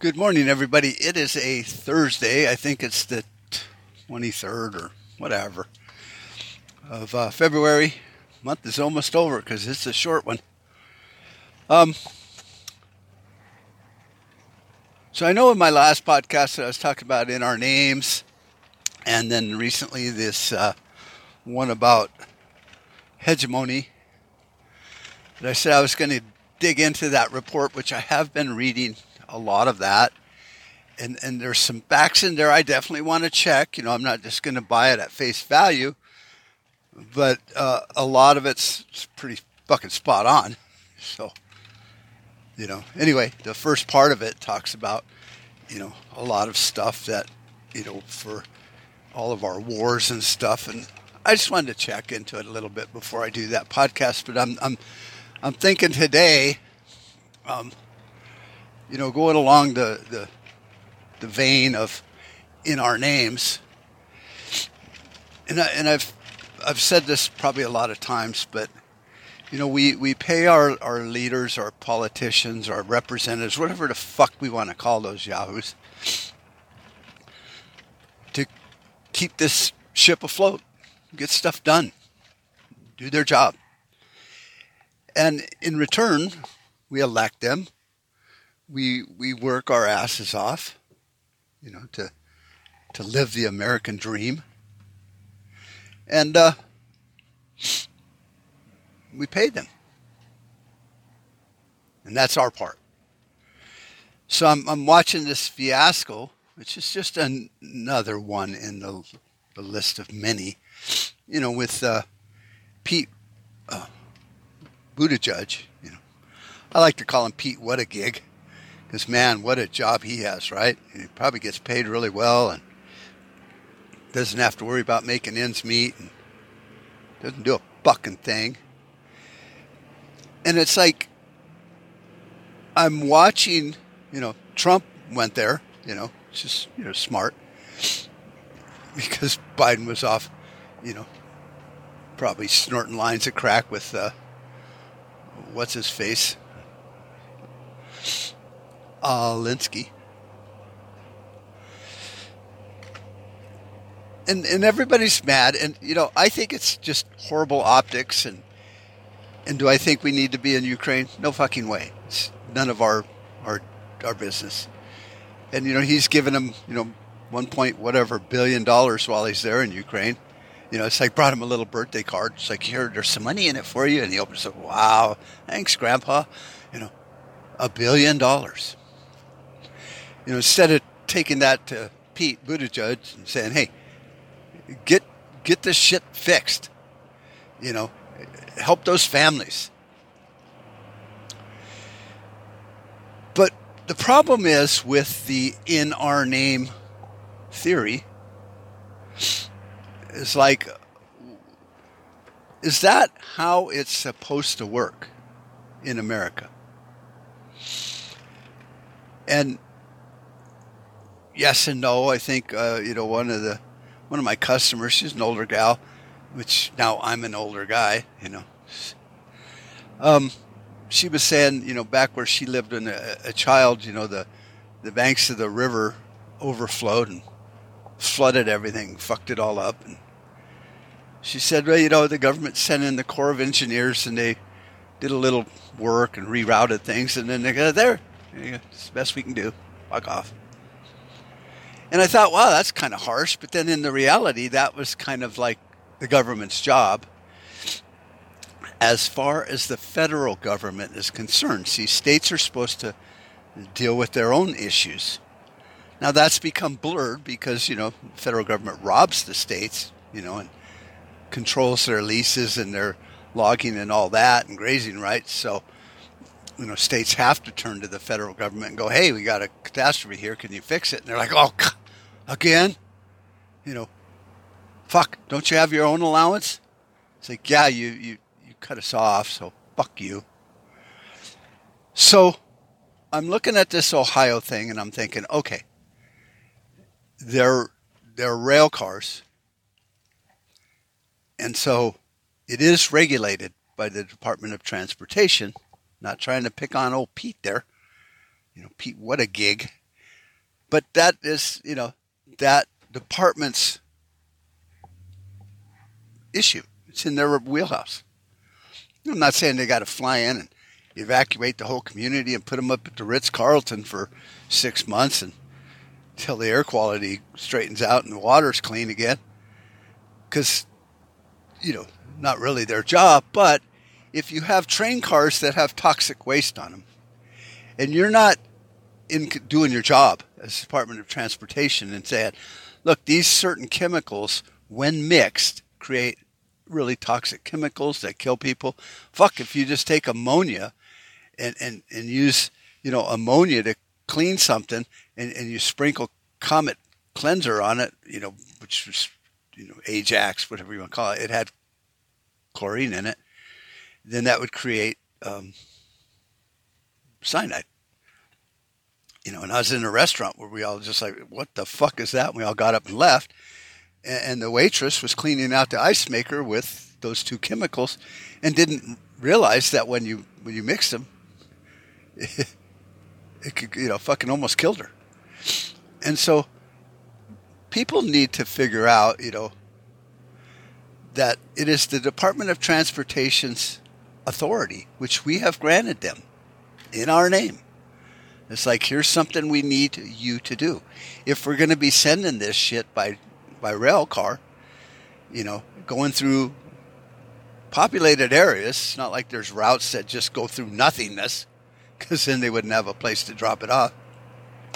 Good morning, everybody. It is a Thursday. I think it's the 23rd or whatever of uh, February. Month is almost over because it's a short one. Um, so I know in my last podcast that I was talking about in our names, and then recently this uh, one about hegemony. That I said I was going to dig into that report, which I have been reading a lot of that. And, and there's some backs in there I definitely want to check. You know, I'm not just going to buy it at face value, but uh, a lot of it's pretty fucking spot on. So, you know, anyway, the first part of it talks about, you know, a lot of stuff that, you know, for all of our wars and stuff. And I just wanted to check into it a little bit before I do that podcast. But I'm, I'm, I'm thinking today, um, you know, going along the, the, the vein of in our names, and, I, and I've, I've said this probably a lot of times, but you know, we, we pay our, our leaders, our politicians, our representatives, whatever the fuck we want to call those yahoos, to keep this ship afloat, get stuff done, do their job. And in return, we elect them we we work our asses off, you know, to to live the American dream, and uh, we paid them, and that's our part. So I'm I'm watching this fiasco, which is just an, another one in the the list of many, you know, with uh, Pete uh, Buttigieg. You know, I like to call him Pete. What a gig because, man, what a job he has, right? He probably gets paid really well and doesn't have to worry about making ends meet and doesn't do a fucking thing. And it's like, I'm watching, you know, Trump went there, you know, just, you know, smart because Biden was off, you know, probably snorting lines of crack with, uh, what's his face? Uh, Linsky. And, and everybody's mad, and you know I think it's just horrible optics, and and do I think we need to be in Ukraine? No fucking way. It's none of our our our business. And you know he's given him you know one point whatever billion dollars while he's there in Ukraine. You know, it's like brought him a little birthday card. It's like here, there's some money in it for you, and he opens it. Wow, thanks, Grandpa. You know, a billion dollars you know, instead of taking that to Pete Buttigieg and saying, "Hey, get get this shit fixed," you know, help those families. But the problem is with the in our name theory is like is that how it's supposed to work in America? And yes and no. I think uh, you know one of the one of my customers. She's an older gal, which now I'm an older guy. You know. Um, she was saying, you know, back where she lived when a, a child, you know, the the banks of the river overflowed and flooded everything, fucked it all up. And she said, well, you know, the government sent in the Corps of Engineers and they did a little work and rerouted things, and then they got there. It's the best we can do. Fuck off. And I thought, wow, that's kind of harsh. But then in the reality, that was kind of like the government's job as far as the federal government is concerned. See, states are supposed to deal with their own issues. Now that's become blurred because, you know, federal government robs the states, you know, and controls their leases and their logging and all that and grazing rights. So, you know, states have to turn to the federal government and go, hey, we got a catastrophe here. Can you fix it? And they're like, oh, God Again? You know, fuck, don't you have your own allowance? It's like, yeah, you, you, you cut us off, so fuck you. So I'm looking at this Ohio thing and I'm thinking, okay, they're, they're rail cars. And so it is regulated by the Department of Transportation. Not trying to pick on old Pete there. You know, Pete, what a gig. But that is, you know, that department's issue. It's in their wheelhouse. I'm not saying they got to fly in and evacuate the whole community and put them up at the Ritz Carlton for six months and until the air quality straightens out and the water's clean again. Because, you know, not really their job, but if you have train cars that have toxic waste on them and you're not in doing your job as Department of Transportation and said, look, these certain chemicals, when mixed, create really toxic chemicals that kill people. Fuck, if you just take ammonia and, and, and use, you know, ammonia to clean something and, and you sprinkle Comet cleanser on it, you know, which was, you know, Ajax, whatever you want to call it, it had chlorine in it, then that would create um, cyanide. You know, and I was in a restaurant where we all just like, what the fuck is that? And we all got up and left. And the waitress was cleaning out the ice maker with those two chemicals and didn't realize that when you when you mix them, it, it could, you know, fucking almost killed her. And so people need to figure out, you know, that it is the Department of Transportation's authority, which we have granted them in our name. It's like, here's something we need you to do. If we're going to be sending this shit by, by rail car, you know, going through populated areas, it's not like there's routes that just go through nothingness, because then they wouldn't have a place to drop it off.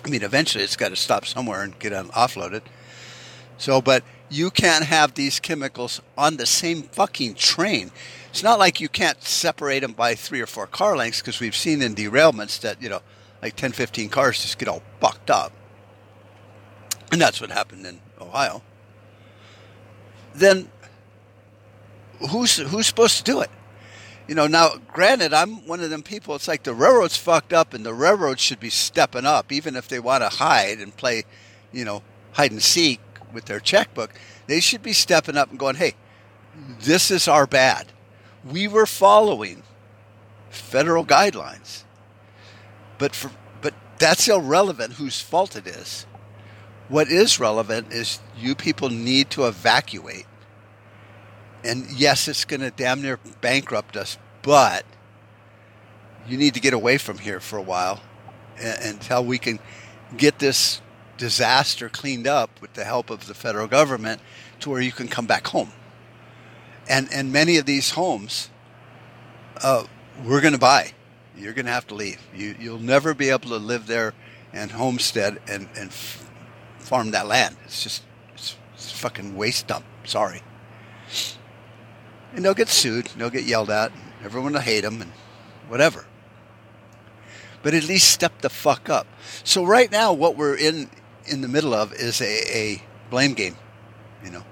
I mean, eventually it's got to stop somewhere and get offloaded. So, but you can't have these chemicals on the same fucking train. It's not like you can't separate them by three or four car lengths because we've seen in derailments that, you know, like 10, 15 cars just get all bucked up. And that's what happened in Ohio. Then who's who's supposed to do it? You know, now granted, I'm one of them people. It's like the railroad's fucked up, and the railroad should be stepping up, even if they want to hide and play, you know, hide and seek with their checkbook. They should be stepping up and going, "Hey, this is our bad. We were following federal guidelines but for but that's irrelevant whose fault it is. What is relevant is you people need to evacuate. And yes, it's going to damn near bankrupt us, but you need to get away from here for a while until we can get this disaster cleaned up with the help of the federal government to where you can come back home. And and many of these homes, uh, we're going to buy you're going to have to leave. You, you'll never be able to live there and homestead and, and farm that land. It's just it's, it's fucking waste dump. Sorry. And they'll get sued. They'll get yelled at. Everyone will hate them and whatever. But at least step the fuck up. So right now, what we're in in the middle of is a, a blame game. You know,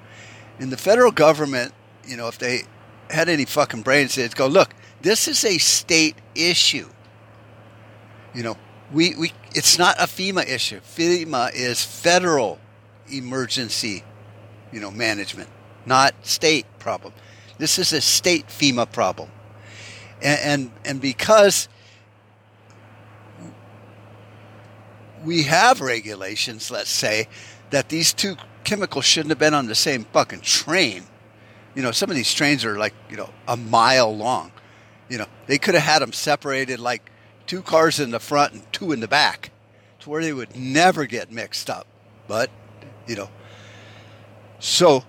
in the federal government, you know, if they had any fucking brains, they'd go, look, this is a state issue. You know, we, we it's not a FEMA issue. FEMA is federal emergency, you know, management, not state problem. This is a state FEMA problem. And and, and because we have regulations, let's say, that these two chemicals shouldn't have been on the same fucking train. You know, some of these trains are like, you know, a mile long. You know, they could have had them separated like two cars in the front and two in the back to where they would never get mixed up. But, you know, so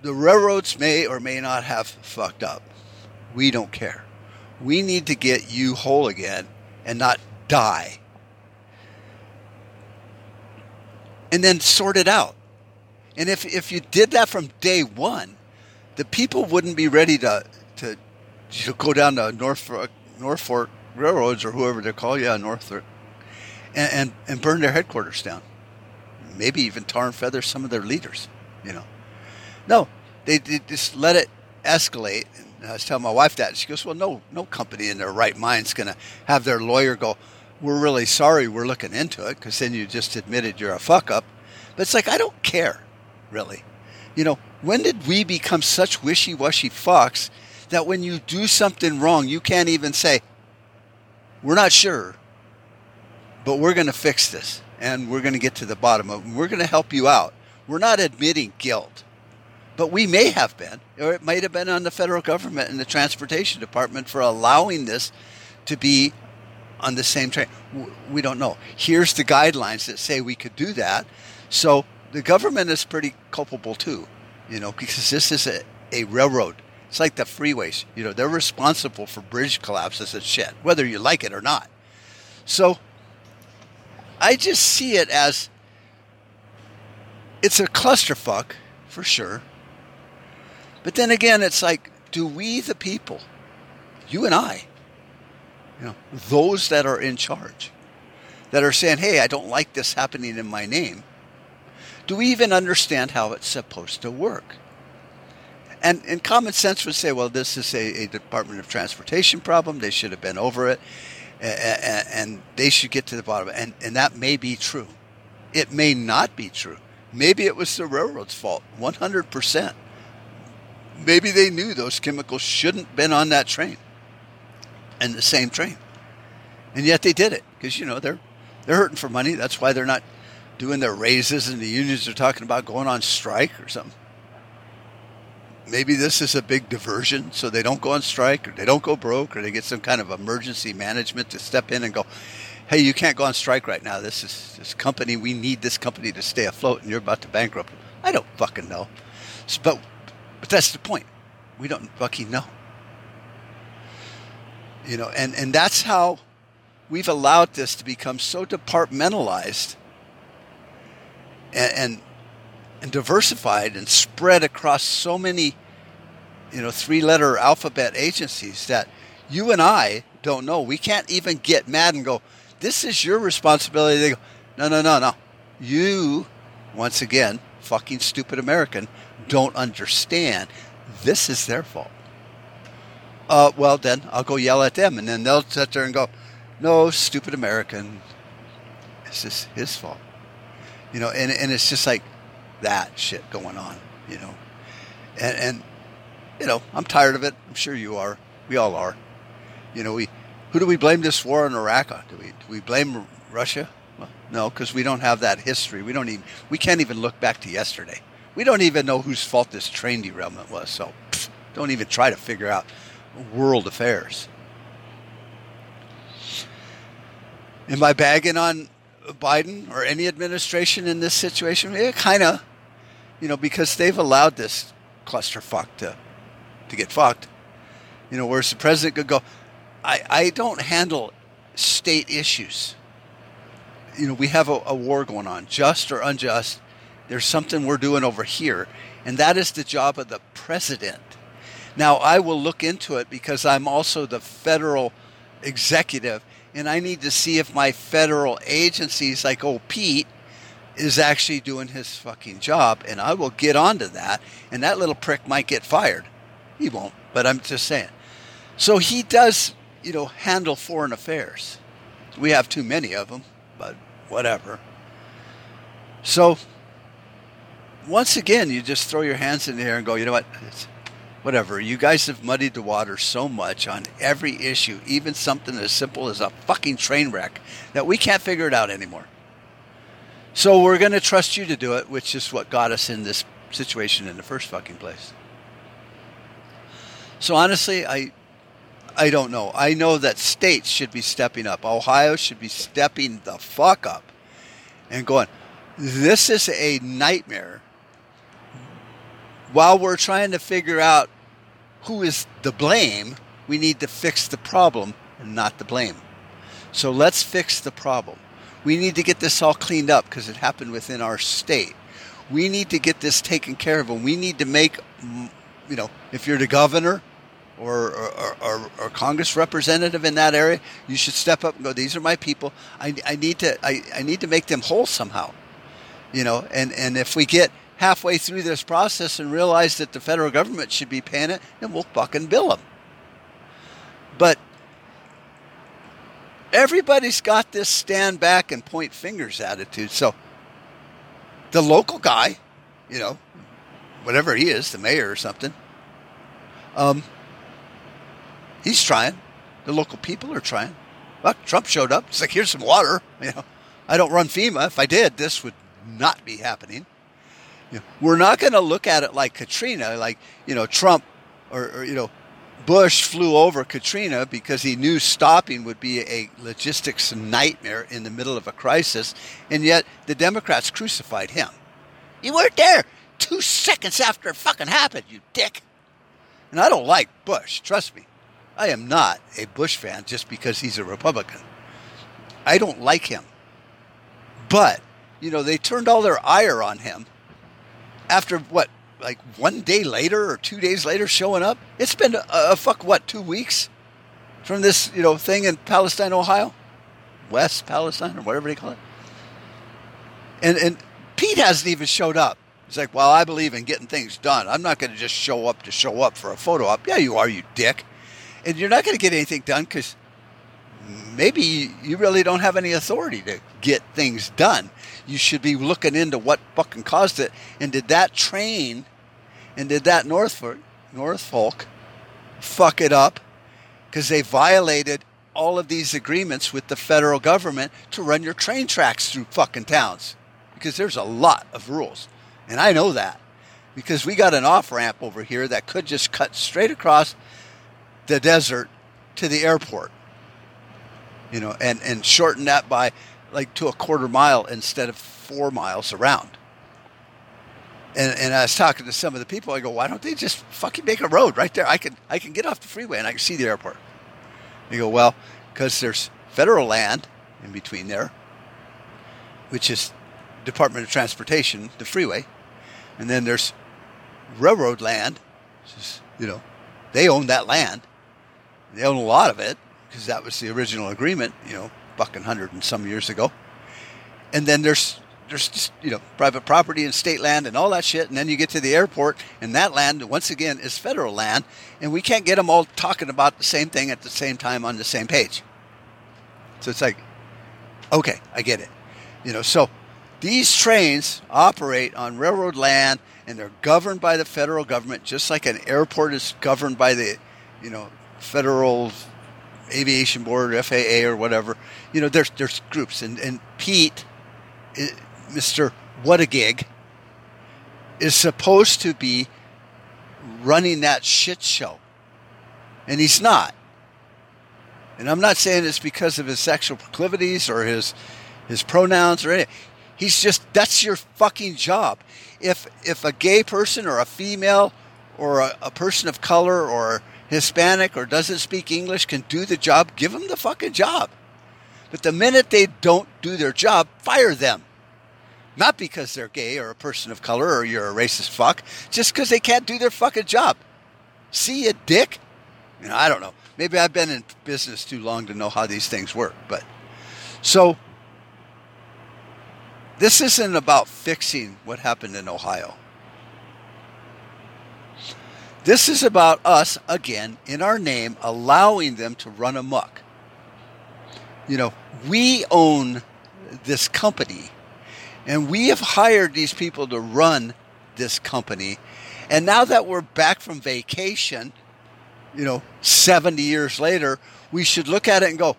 the railroads may or may not have fucked up. We don't care. We need to get you whole again and not die. And then sort it out. And if, if you did that from day one, the people wouldn't be ready to, to you go down to Norfolk, Norfolk Railroads or whoever they call, yeah, Norfolk, and, and, and burn their headquarters down. Maybe even tar and feather some of their leaders, you know. No, they, they just let it escalate. And I was telling my wife that. She goes, well, no, no company in their right mind is going to have their lawyer go, we're really sorry, we're looking into it, because then you just admitted you're a fuck up. But it's like, I don't care, really. You know, when did we become such wishy washy fucks that when you do something wrong, you can't even say, We're not sure, but we're going to fix this. and we're going to get to the bottom of it. We're going to help you out. We're not admitting guilt, but we may have been, or it might have been on the federal government and the transportation department for allowing this to be on the same train. We don't know. Here's the guidelines that say we could do that. So the government is pretty culpable too, you know, because this is a, a railroad. It's like the freeways. You know, they're responsible for bridge collapses and shit, whether you like it or not. So I just see it as it's a clusterfuck for sure. But then again, it's like, do we, the people, you and I, you know, those that are in charge, that are saying, hey, I don't like this happening in my name, do we even understand how it's supposed to work? And, and common sense would say, well, this is a, a Department of Transportation problem. They should have been over it and, and they should get to the bottom. And, and that may be true. It may not be true. Maybe it was the railroad's fault, 100%. Maybe they knew those chemicals shouldn't been on that train and the same train. And yet they did it because, you know, they're, they're hurting for money. That's why they're not doing their raises and the unions are talking about going on strike or something maybe this is a big diversion so they don't go on strike or they don't go broke or they get some kind of emergency management to step in and go hey you can't go on strike right now. This is this company we need this company to stay afloat and you're about to bankrupt. I don't fucking know. But but that's the point. We don't fucking know. You know and and that's how we've allowed this to become so departmentalized and, and and diversified and spread across so many, you know, three letter alphabet agencies that you and I don't know. We can't even get mad and go, this is your responsibility. They go, no, no, no, no. You, once again, fucking stupid American, don't understand. This is their fault. Uh, well, then I'll go yell at them, and then they'll sit there and go, no, stupid American. This is his fault. You know, and, and it's just like, that shit going on, you know. And, and you know, I'm tired of it. I'm sure you are. We all are. You know, we who do we blame this war in Iraq on? Do we do we blame Russia? Well, no, because we don't have that history. We don't even we can't even look back to yesterday. We don't even know whose fault this train derailment was. So pff, don't even try to figure out world affairs. Am I bagging on Biden or any administration in this situation? Yeah, kind of you know, because they've allowed this clusterfuck to to get fucked. You know, whereas the president could go, I, I don't handle state issues. You know, we have a, a war going on, just or unjust. There's something we're doing over here, and that is the job of the president. Now, I will look into it because I'm also the federal executive, and I need to see if my federal agencies, like oh Pete, is actually doing his fucking job, and I will get onto that, and that little prick might get fired. He won't, but I'm just saying. So he does, you know, handle foreign affairs. We have too many of them, but whatever. So once again, you just throw your hands in the air and go, you know what? It's, whatever. You guys have muddied the water so much on every issue, even something as simple as a fucking train wreck, that we can't figure it out anymore. So we're going to trust you to do it, which is what got us in this situation in the first fucking place. So honestly, I I don't know. I know that states should be stepping up. Ohio should be stepping the fuck up and going, this is a nightmare. While we're trying to figure out who is the blame, we need to fix the problem and not the blame. So let's fix the problem. We need to get this all cleaned up because it happened within our state. We need to get this taken care of, and we need to make, you know, if you're the governor or, or, or, or Congress representative in that area, you should step up and go, these are my people. I, I need to I, I need to make them whole somehow. You know, and, and if we get halfway through this process and realize that the federal government should be paying it, then we'll fucking bill them. But everybody's got this stand back and point fingers attitude. So the local guy, you know, whatever he is, the mayor or something, um, he's trying. The local people are trying. Well, Trump showed up. It's like, here's some water. You know, I don't run FEMA. If I did, this would not be happening. You know, we're not going to look at it like Katrina, like you know Trump or, or you know Bush flew over Katrina because he knew stopping would be a logistics nightmare in the middle of a crisis, and yet the Democrats crucified him. You weren't there two seconds after it fucking happened, you dick. And I don't like Bush, trust me. I am not a Bush fan just because he's a Republican. I don't like him. But, you know, they turned all their ire on him after what, like one day later or two days later showing up? It's been a, a fuck, what, two weeks from this, you know, thing in Palestine, Ohio? West Palestine or whatever they call it. And, and Pete hasn't even showed up. He's like, well, I believe in getting things done. I'm not going to just show up to show up for a photo op. Yeah, you are, you dick. And you're not going to get anything done because maybe you really don't have any authority to get things done. You should be looking into what fucking caused it. And did that train and did that Norfolk, Norfolk fuck it up because they violated all of these agreements with the federal government to run your train tracks through fucking towns? Because there's a lot of rules. And I know that because we got an off ramp over here that could just cut straight across the desert to the airport, you know, and, and shorten that by like to a quarter mile instead of four miles around. And, and I was talking to some of the people. I go, why don't they just fucking make a road right there? I can I can get off the freeway and I can see the airport. They go, well, because there's federal land in between there, which is Department of Transportation, the freeway, and then there's railroad land. Is, you know, they own that land. They own a lot of it because that was the original agreement. You know, fucking hundred and some years ago. And then there's there's just you know private property and state land and all that shit. And then you get to the airport, and that land once again is federal land, and we can't get them all talking about the same thing at the same time on the same page. So it's like, okay, I get it. You know, so these trains operate on railroad land and they're governed by the federal government, just like an airport is governed by the, you know, federal aviation board, FAA, or whatever. You know, there's there's groups, and and Pete, eh, Mister What a Gig, is supposed to be running that shit show, and he's not. And I'm not saying it's because of his sexual proclivities or his his pronouns or anything. He's just that's your fucking job. If if a gay person or a female or a, a person of color or Hispanic or doesn't speak English can do the job, give them the fucking job. But the minute they don't do their job, fire them. Not because they're gay or a person of color or you're a racist fuck, just because they can't do their fucking job. See you, dick? You know, I don't know. Maybe I've been in business too long to know how these things work, but so this isn't about fixing what happened in Ohio. This is about us, again, in our name, allowing them to run amok. You know, we own this company, and we have hired these people to run this company. And now that we're back from vacation, you know, 70 years later, we should look at it and go,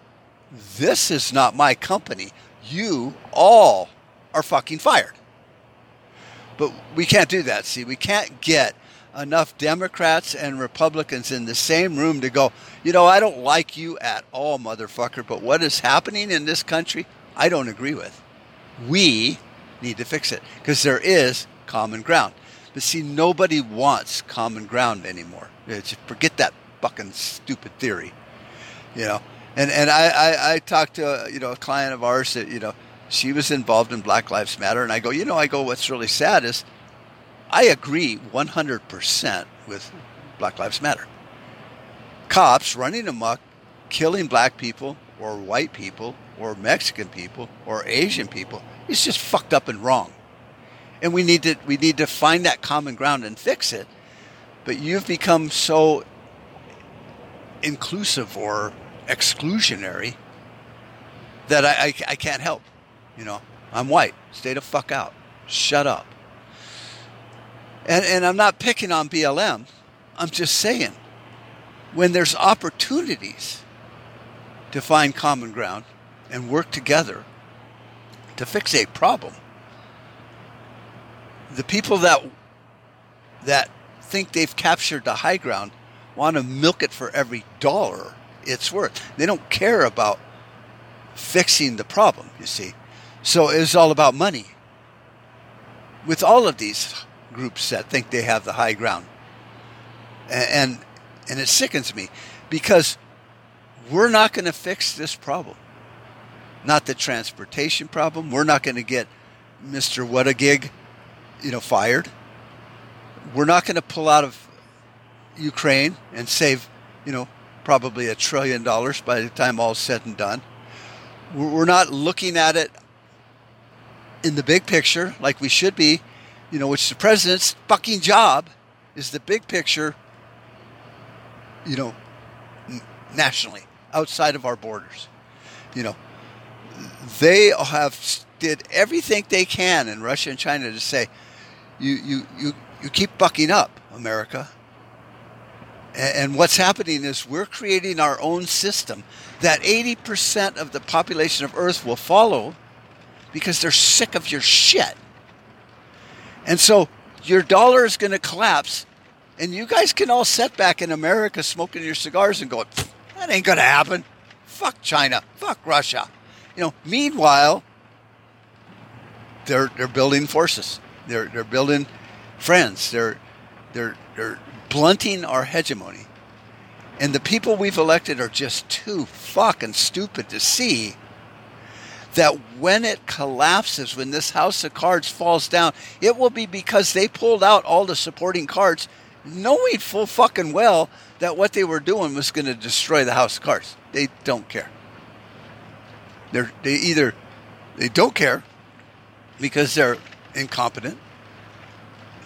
this is not my company. You all are fucking fired. But we can't do that. See, we can't get enough Democrats and Republicans in the same room to go, you know, I don't like you at all, motherfucker, but what is happening in this country, I don't agree with. We need to fix it because there is common ground. But see, nobody wants common ground anymore. Forget that fucking stupid theory, you know. And and I, I, I talked to you know a client of ours that you know she was involved in Black Lives Matter. And I go, you know, I go, what's really sad is I agree 100% with Black Lives Matter. Cops running amok, killing black people or white people or Mexican people or Asian people is just fucked up and wrong. And we need to we need to find that common ground and fix it. But you've become so inclusive or exclusionary that I, I, I can't help. You know, I'm white. Stay the fuck out. Shut up. And, and I'm not picking on BLM. I'm just saying, when there's opportunities to find common ground and work together, to fix a problem. The people that that think they've captured the high ground want to milk it for every dollar it's worth. They don't care about fixing the problem, you see. So it's all about money. With all of these groups that think they have the high ground. And and it sickens me because we're not going to fix this problem. Not the transportation problem. We're not going to get Mr. What a gig, you know, fired. We're not going to pull out of Ukraine and save, you know, probably a trillion dollars by the time all's said and done. We're not looking at it in the big picture like we should be, you know, which the president's fucking job is the big picture, you know, nationally, outside of our borders. You know, they have did everything they can in Russia and China to say, you, you, you, you keep bucking up, America. And what's happening is we're creating our own system that 80% of the population of Earth will follow because they're sick of your shit. And so your dollar is going to collapse, and you guys can all sit back in America smoking your cigars and go, that ain't going to happen. Fuck China. Fuck Russia. You know, meanwhile, they're, they're building forces. They're, they're building friends. They're, they're, they're blunting our hegemony. And the people we've elected are just too fucking stupid to see that when it collapses, when this house of cards falls down, it will be because they pulled out all the supporting cards, knowing full fucking well that what they were doing was going to destroy the house of cards. They don't care. They're, they either they don't care because they're incompetent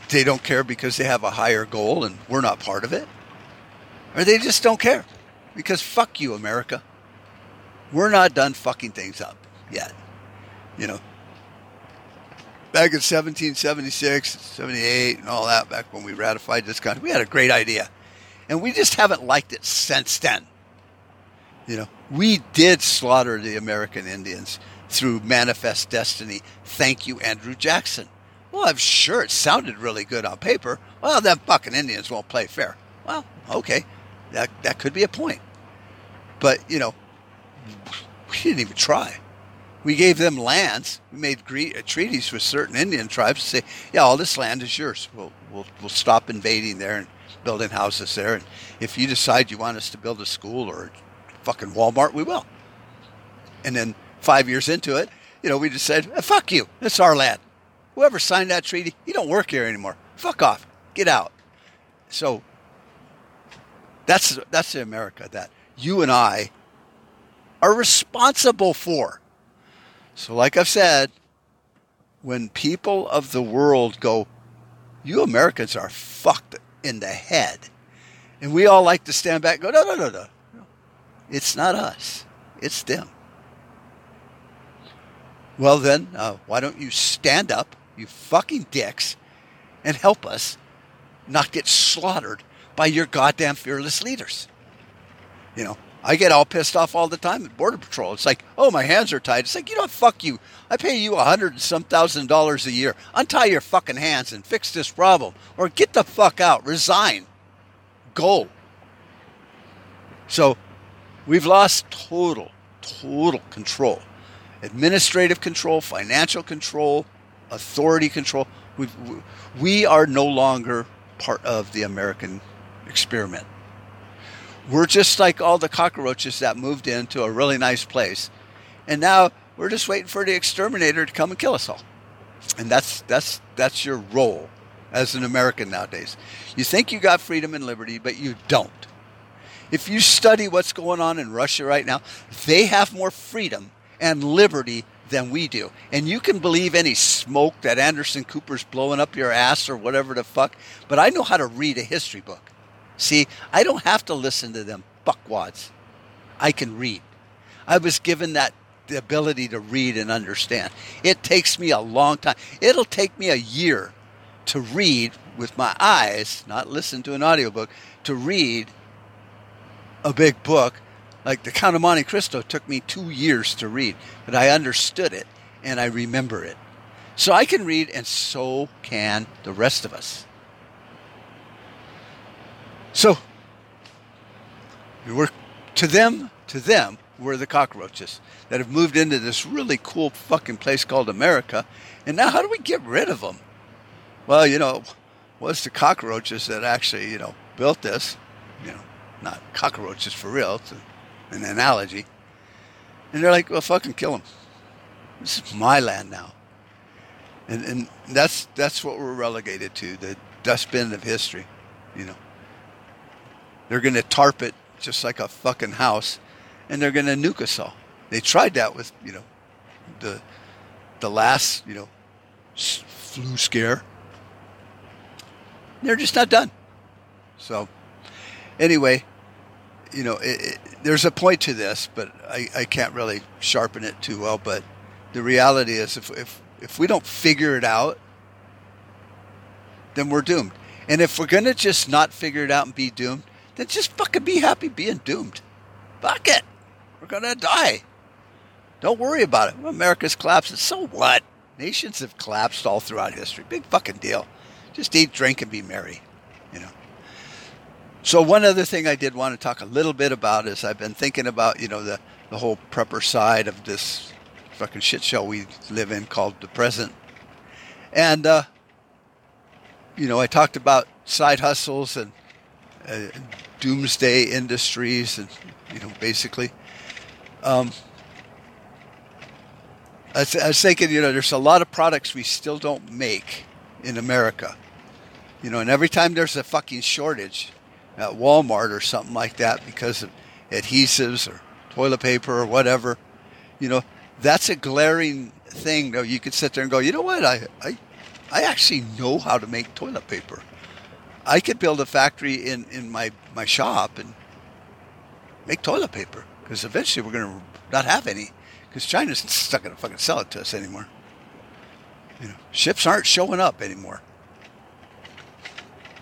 they don't care because they have a higher goal and we're not part of it. Or they just don't care because fuck you, America. We're not done fucking things up yet. You know, back in 1776, 78, and all that, back when we ratified this country, we had a great idea. And we just haven't liked it since then. You know, we did slaughter the American Indians through manifest destiny. Thank you, Andrew Jackson. Well, I'm sure it sounded really good on paper. Well, them fucking Indians won't play fair. Well, okay, that that could be a point. But you know, we didn't even try. We gave them lands. We made uh, treaties with certain Indian tribes to say, "Yeah, all this land is yours. We'll we'll we'll stop invading there and building houses there. And if you decide you want us to build a school or a fucking Walmart, we will." And then five years into it, you know, we just said, "Fuck you. It's our land." Whoever signed that treaty, you don't work here anymore. Fuck off. Get out. So that's that's the America that you and I are responsible for. So like I've said, when people of the world go, you Americans are fucked in the head. And we all like to stand back and go, no, no, no, no. It's not us. It's them. Well, then, uh, why don't you stand up you fucking dicks, and help us not get slaughtered by your goddamn fearless leaders. You know, I get all pissed off all the time at Border Patrol. It's like, oh, my hands are tied. It's like, you know, fuck you. I pay you a hundred and some thousand dollars a year. Untie your fucking hands and fix this problem. Or get the fuck out. Resign. Go. So we've lost total, total control. Administrative control, financial control, authority control. we we are no longer part of the American experiment. We're just like all the cockroaches that moved into a really nice place. And now we're just waiting for the exterminator to come and kill us all. And that's that's that's your role as an American nowadays. You think you got freedom and liberty, but you don't. If you study what's going on in Russia right now, they have more freedom and liberty than we do. And you can believe any smoke that Anderson Cooper's blowing up your ass or whatever the fuck, but I know how to read a history book. See, I don't have to listen to them buckwads. I can read. I was given that the ability to read and understand. It takes me a long time. It'll take me a year to read with my eyes, not listen to an audiobook, to read a big book like the Count of Monte Cristo took me two years to read, but I understood it and I remember it. So I can read, and so can the rest of us. So we're to them, to them, we're the cockroaches that have moved into this really cool fucking place called America. And now, how do we get rid of them? Well, you know, was the cockroaches that actually, you know, built this. You know, not cockroaches for real. It's an analogy. And they're like, well, fucking kill them. This is my land now. And, and that's that's what we're relegated to the dustbin of history. You know, they're going to tarp it just like a fucking house, and they're going to nuke us all. They tried that with you know the the last you know flu scare. They're just not done. So anyway, you know, it, it, there's a point to this, but I, I can't really sharpen it too well. But the reality is, if, if if we don't figure it out, then we're doomed. And if we're gonna just not figure it out and be doomed, then just fucking be happy being doomed. Fuck it. We're gonna die. Don't worry about it. America's collapsing. So what? Nations have collapsed all throughout history. Big fucking deal. Just eat, drink, and be merry. You know. So one other thing I did want to talk a little bit about is I've been thinking about you know the the whole prepper side of this fucking shit show we live in called the present, and uh, you know I talked about side hustles and uh, doomsday industries, and you know, basically. Um, I, th- I was thinking, you know, there's a lot of products we still don't make in America. You know, and every time there's a fucking shortage at Walmart or something like that because of adhesives or toilet paper or whatever, you know, that's a glaring thing. Though you could sit there and go, you know what, I, I, I actually know how to make toilet paper. I could build a factory in, in my, my shop and make toilet paper because eventually we're going to not have any because China's not going to fucking sell it to us anymore. You know, ships aren't showing up anymore.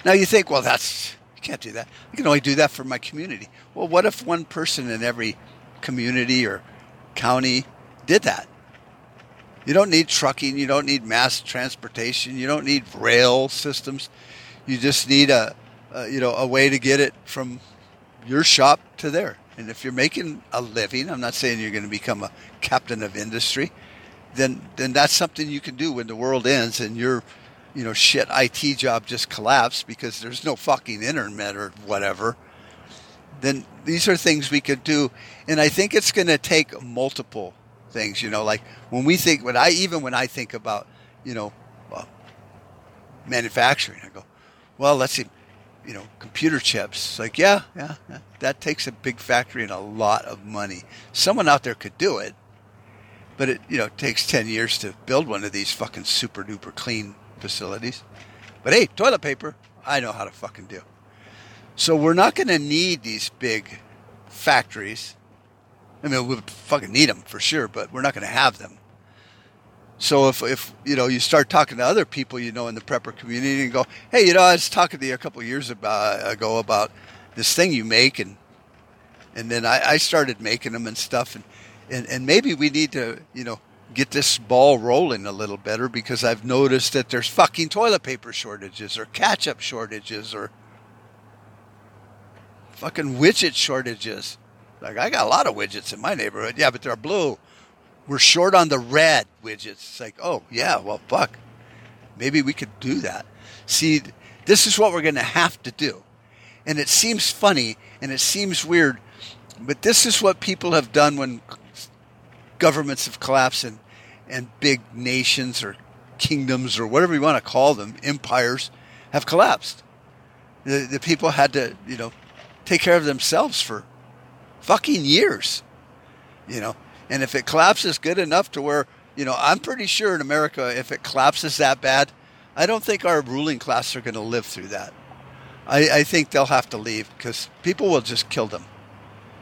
Now you think, well, that's you can't do that. I can only do that for my community. Well, what if one person in every community or county did that? You don't need trucking. You don't need mass transportation. You don't need rail systems. You just need a, a, you know a way to get it from your shop to there. And if you're making a living, I'm not saying you're going to become a captain of industry, then then that's something you can do when the world ends and your you know shit IT job just collapsed because there's no fucking internet or whatever. Then these are things we could do, and I think it's going to take multiple things. You know, like when we think when I even when I think about you know uh, manufacturing, I go, well, let's see, you know, computer chips. Like, yeah, yeah, yeah, that takes a big factory and a lot of money. Someone out there could do it, but it, you know, takes 10 years to build one of these fucking super duper clean facilities. But hey, toilet paper, I know how to fucking do. So we're not going to need these big factories. I mean, we'll fucking need them for sure, but we're not going to have them. So if, if you know you start talking to other people you know in the prepper community and go, hey, you know, I was talking to you a couple years about, ago about this thing you make, and and then I, I started making them and stuff, and, and and maybe we need to you know get this ball rolling a little better because I've noticed that there's fucking toilet paper shortages or ketchup shortages or fucking widget shortages. Like I got a lot of widgets in my neighborhood, yeah, but they're blue we're short on the red widgets. It's like, oh, yeah, well, fuck. Maybe we could do that. See, this is what we're going to have to do. And it seems funny and it seems weird, but this is what people have done when governments have collapsed and, and big nations or kingdoms or whatever you want to call them, empires, have collapsed. The, the people had to, you know, take care of themselves for fucking years. You know, and if it collapses good enough to where, you know, I'm pretty sure in America, if it collapses that bad, I don't think our ruling class are going to live through that. I, I think they'll have to leave because people will just kill them.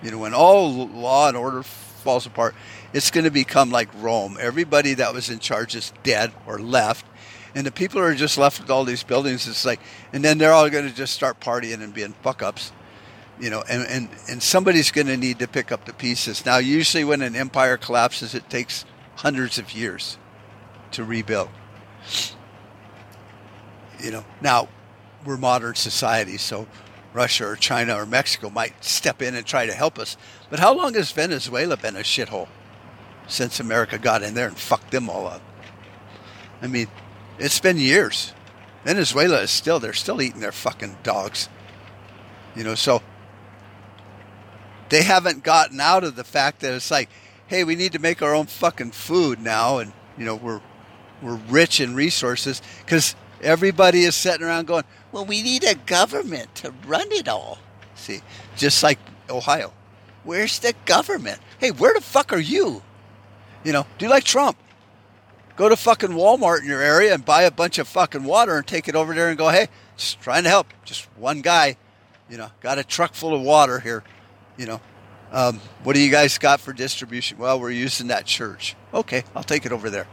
You know, when all law and order falls apart, it's going to become like Rome. Everybody that was in charge is dead or left. And the people are just left with all these buildings. It's like, and then they're all going to just start partying and being fuck ups you know, and, and, and somebody's going to need to pick up the pieces. Now, usually when an empire collapses, it takes hundreds of years to rebuild. You know, now we're modern society, so Russia or China or Mexico might step in and try to help us. But how long has Venezuela been a shithole since America got in there and fucked them all up? I mean, it's been years. Venezuela is still, they're still eating their fucking dogs. You know, so they haven't gotten out of the fact that it's like, hey, we need to make our own fucking food now. And, you know, we're, we're rich in resources because everybody is sitting around going, well, we need a government to run it all. See, just like Ohio. Where's the government? Hey, where the fuck are you? You know, do you like Trump. Go to fucking Walmart in your area and buy a bunch of fucking water and take it over there and go, hey, just trying to help. Just one guy, you know, got a truck full of water here. You know, um, what do you guys got for distribution? Well, we're using that church. Okay, I'll take it over there.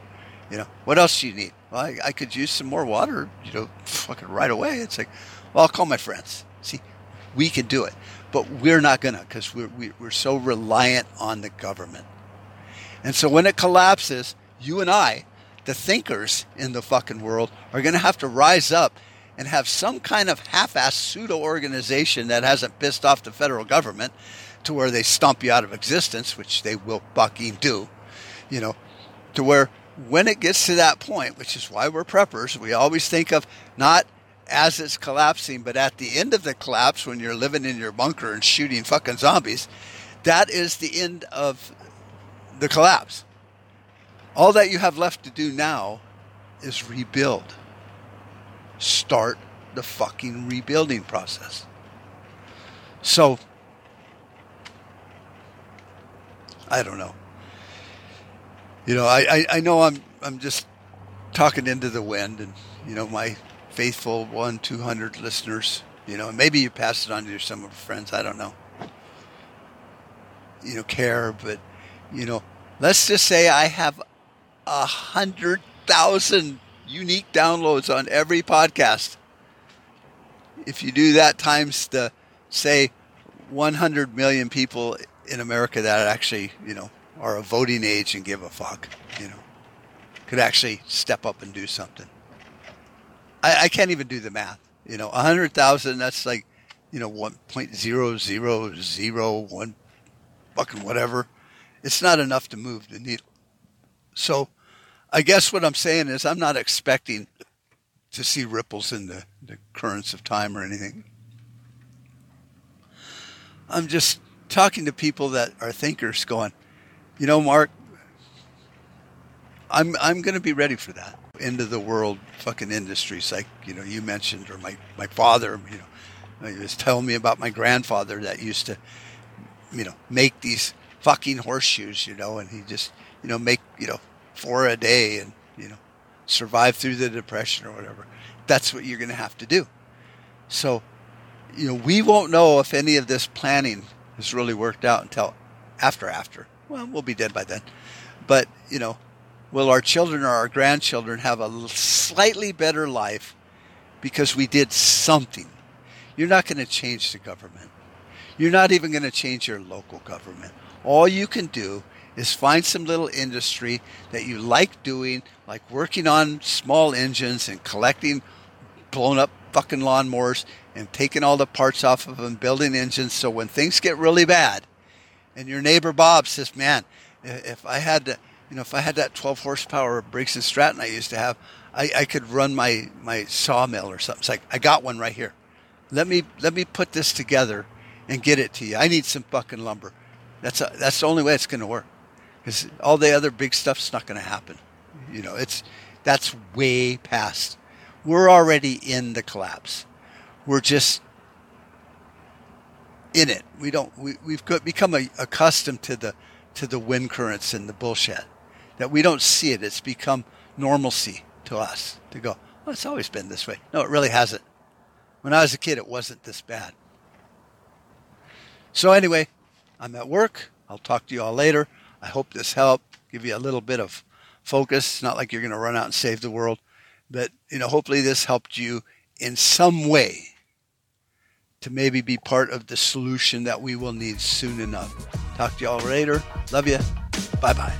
You know, what else do you need? Well, I, I could use some more water, you know, fucking right away. It's like, well, I'll call my friends. See, we can do it. But we're not going to because we're, we, are we are so reliant on the government. And so when it collapses, you and I, the thinkers in the fucking world, are going to have to rise up and have some kind of half-assed pseudo organization that hasn't pissed off the federal government to where they stomp you out of existence, which they will fucking do, you know, to where when it gets to that point, which is why we're preppers, we always think of not as it's collapsing, but at the end of the collapse when you're living in your bunker and shooting fucking zombies, that is the end of the collapse. All that you have left to do now is rebuild. Start the fucking rebuilding process. So, I don't know you know, I, I, I know I'm I'm just talking into the wind, and you know, my faithful one two hundred listeners, you know, maybe you pass it on to some of your friends. I don't know. You know, care, but you know, let's just say I have a hundred thousand unique downloads on every podcast. If you do that times the say 100 million people in America that actually, you know, are a voting age and give a fuck, you know, could actually step up and do something. I, I can't even do the math. You know, a hundred thousand. That's like, you know, one point zero zero zero one, fucking whatever. It's not enough to move the needle. So, I guess what I'm saying is I'm not expecting to see ripples in the, the currents of time or anything. I'm just talking to people that are thinkers going, you know, Mark, I'm I'm going to be ready for that end of the world fucking industries like you know you mentioned or my my father you know he was telling me about my grandfather that used to you know make these fucking horseshoes you know and he just you know make you know four a day and you know survive through the depression or whatever that's what you're going to have to do so you know we won't know if any of this planning has really worked out until after after well, we'll be dead by then. But, you know, will our children or our grandchildren have a slightly better life because we did something? You're not going to change the government. You're not even going to change your local government. All you can do is find some little industry that you like doing, like working on small engines and collecting blown up fucking lawnmowers and taking all the parts off of them, building engines. So when things get really bad, and your neighbor Bob says, "Man, if I had to, you know, if I had that 12 horsepower Briggs and Stratton I used to have, I, I could run my my sawmill or something." It's like I got one right here. Let me let me put this together and get it to you. I need some fucking lumber. That's a, that's the only way it's going to work. Because all the other big stuff's not going to happen. You know, it's that's way past. We're already in the collapse. We're just in it. We don't. We, we've become a, accustomed to the to the wind currents and the bullshit that we don't see it. It's become normalcy to us to go. It's always been this way. No, it really hasn't. When I was a kid, it wasn't this bad. So anyway, I'm at work. I'll talk to you all later. I hope this helped. Give you a little bit of focus. It's not like you're going to run out and save the world, but you know, hopefully this helped you in some way to maybe be part of the solution that we will need soon enough. Talk to y'all later. Love you. Bye bye.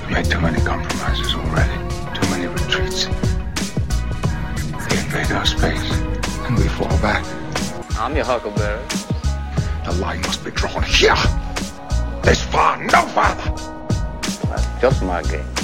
We've made too many compromises already, too many retreats. They invade our space, and we fall back. I'm your huckleberry. The line must be drawn here. This far, no farther. That's just my game.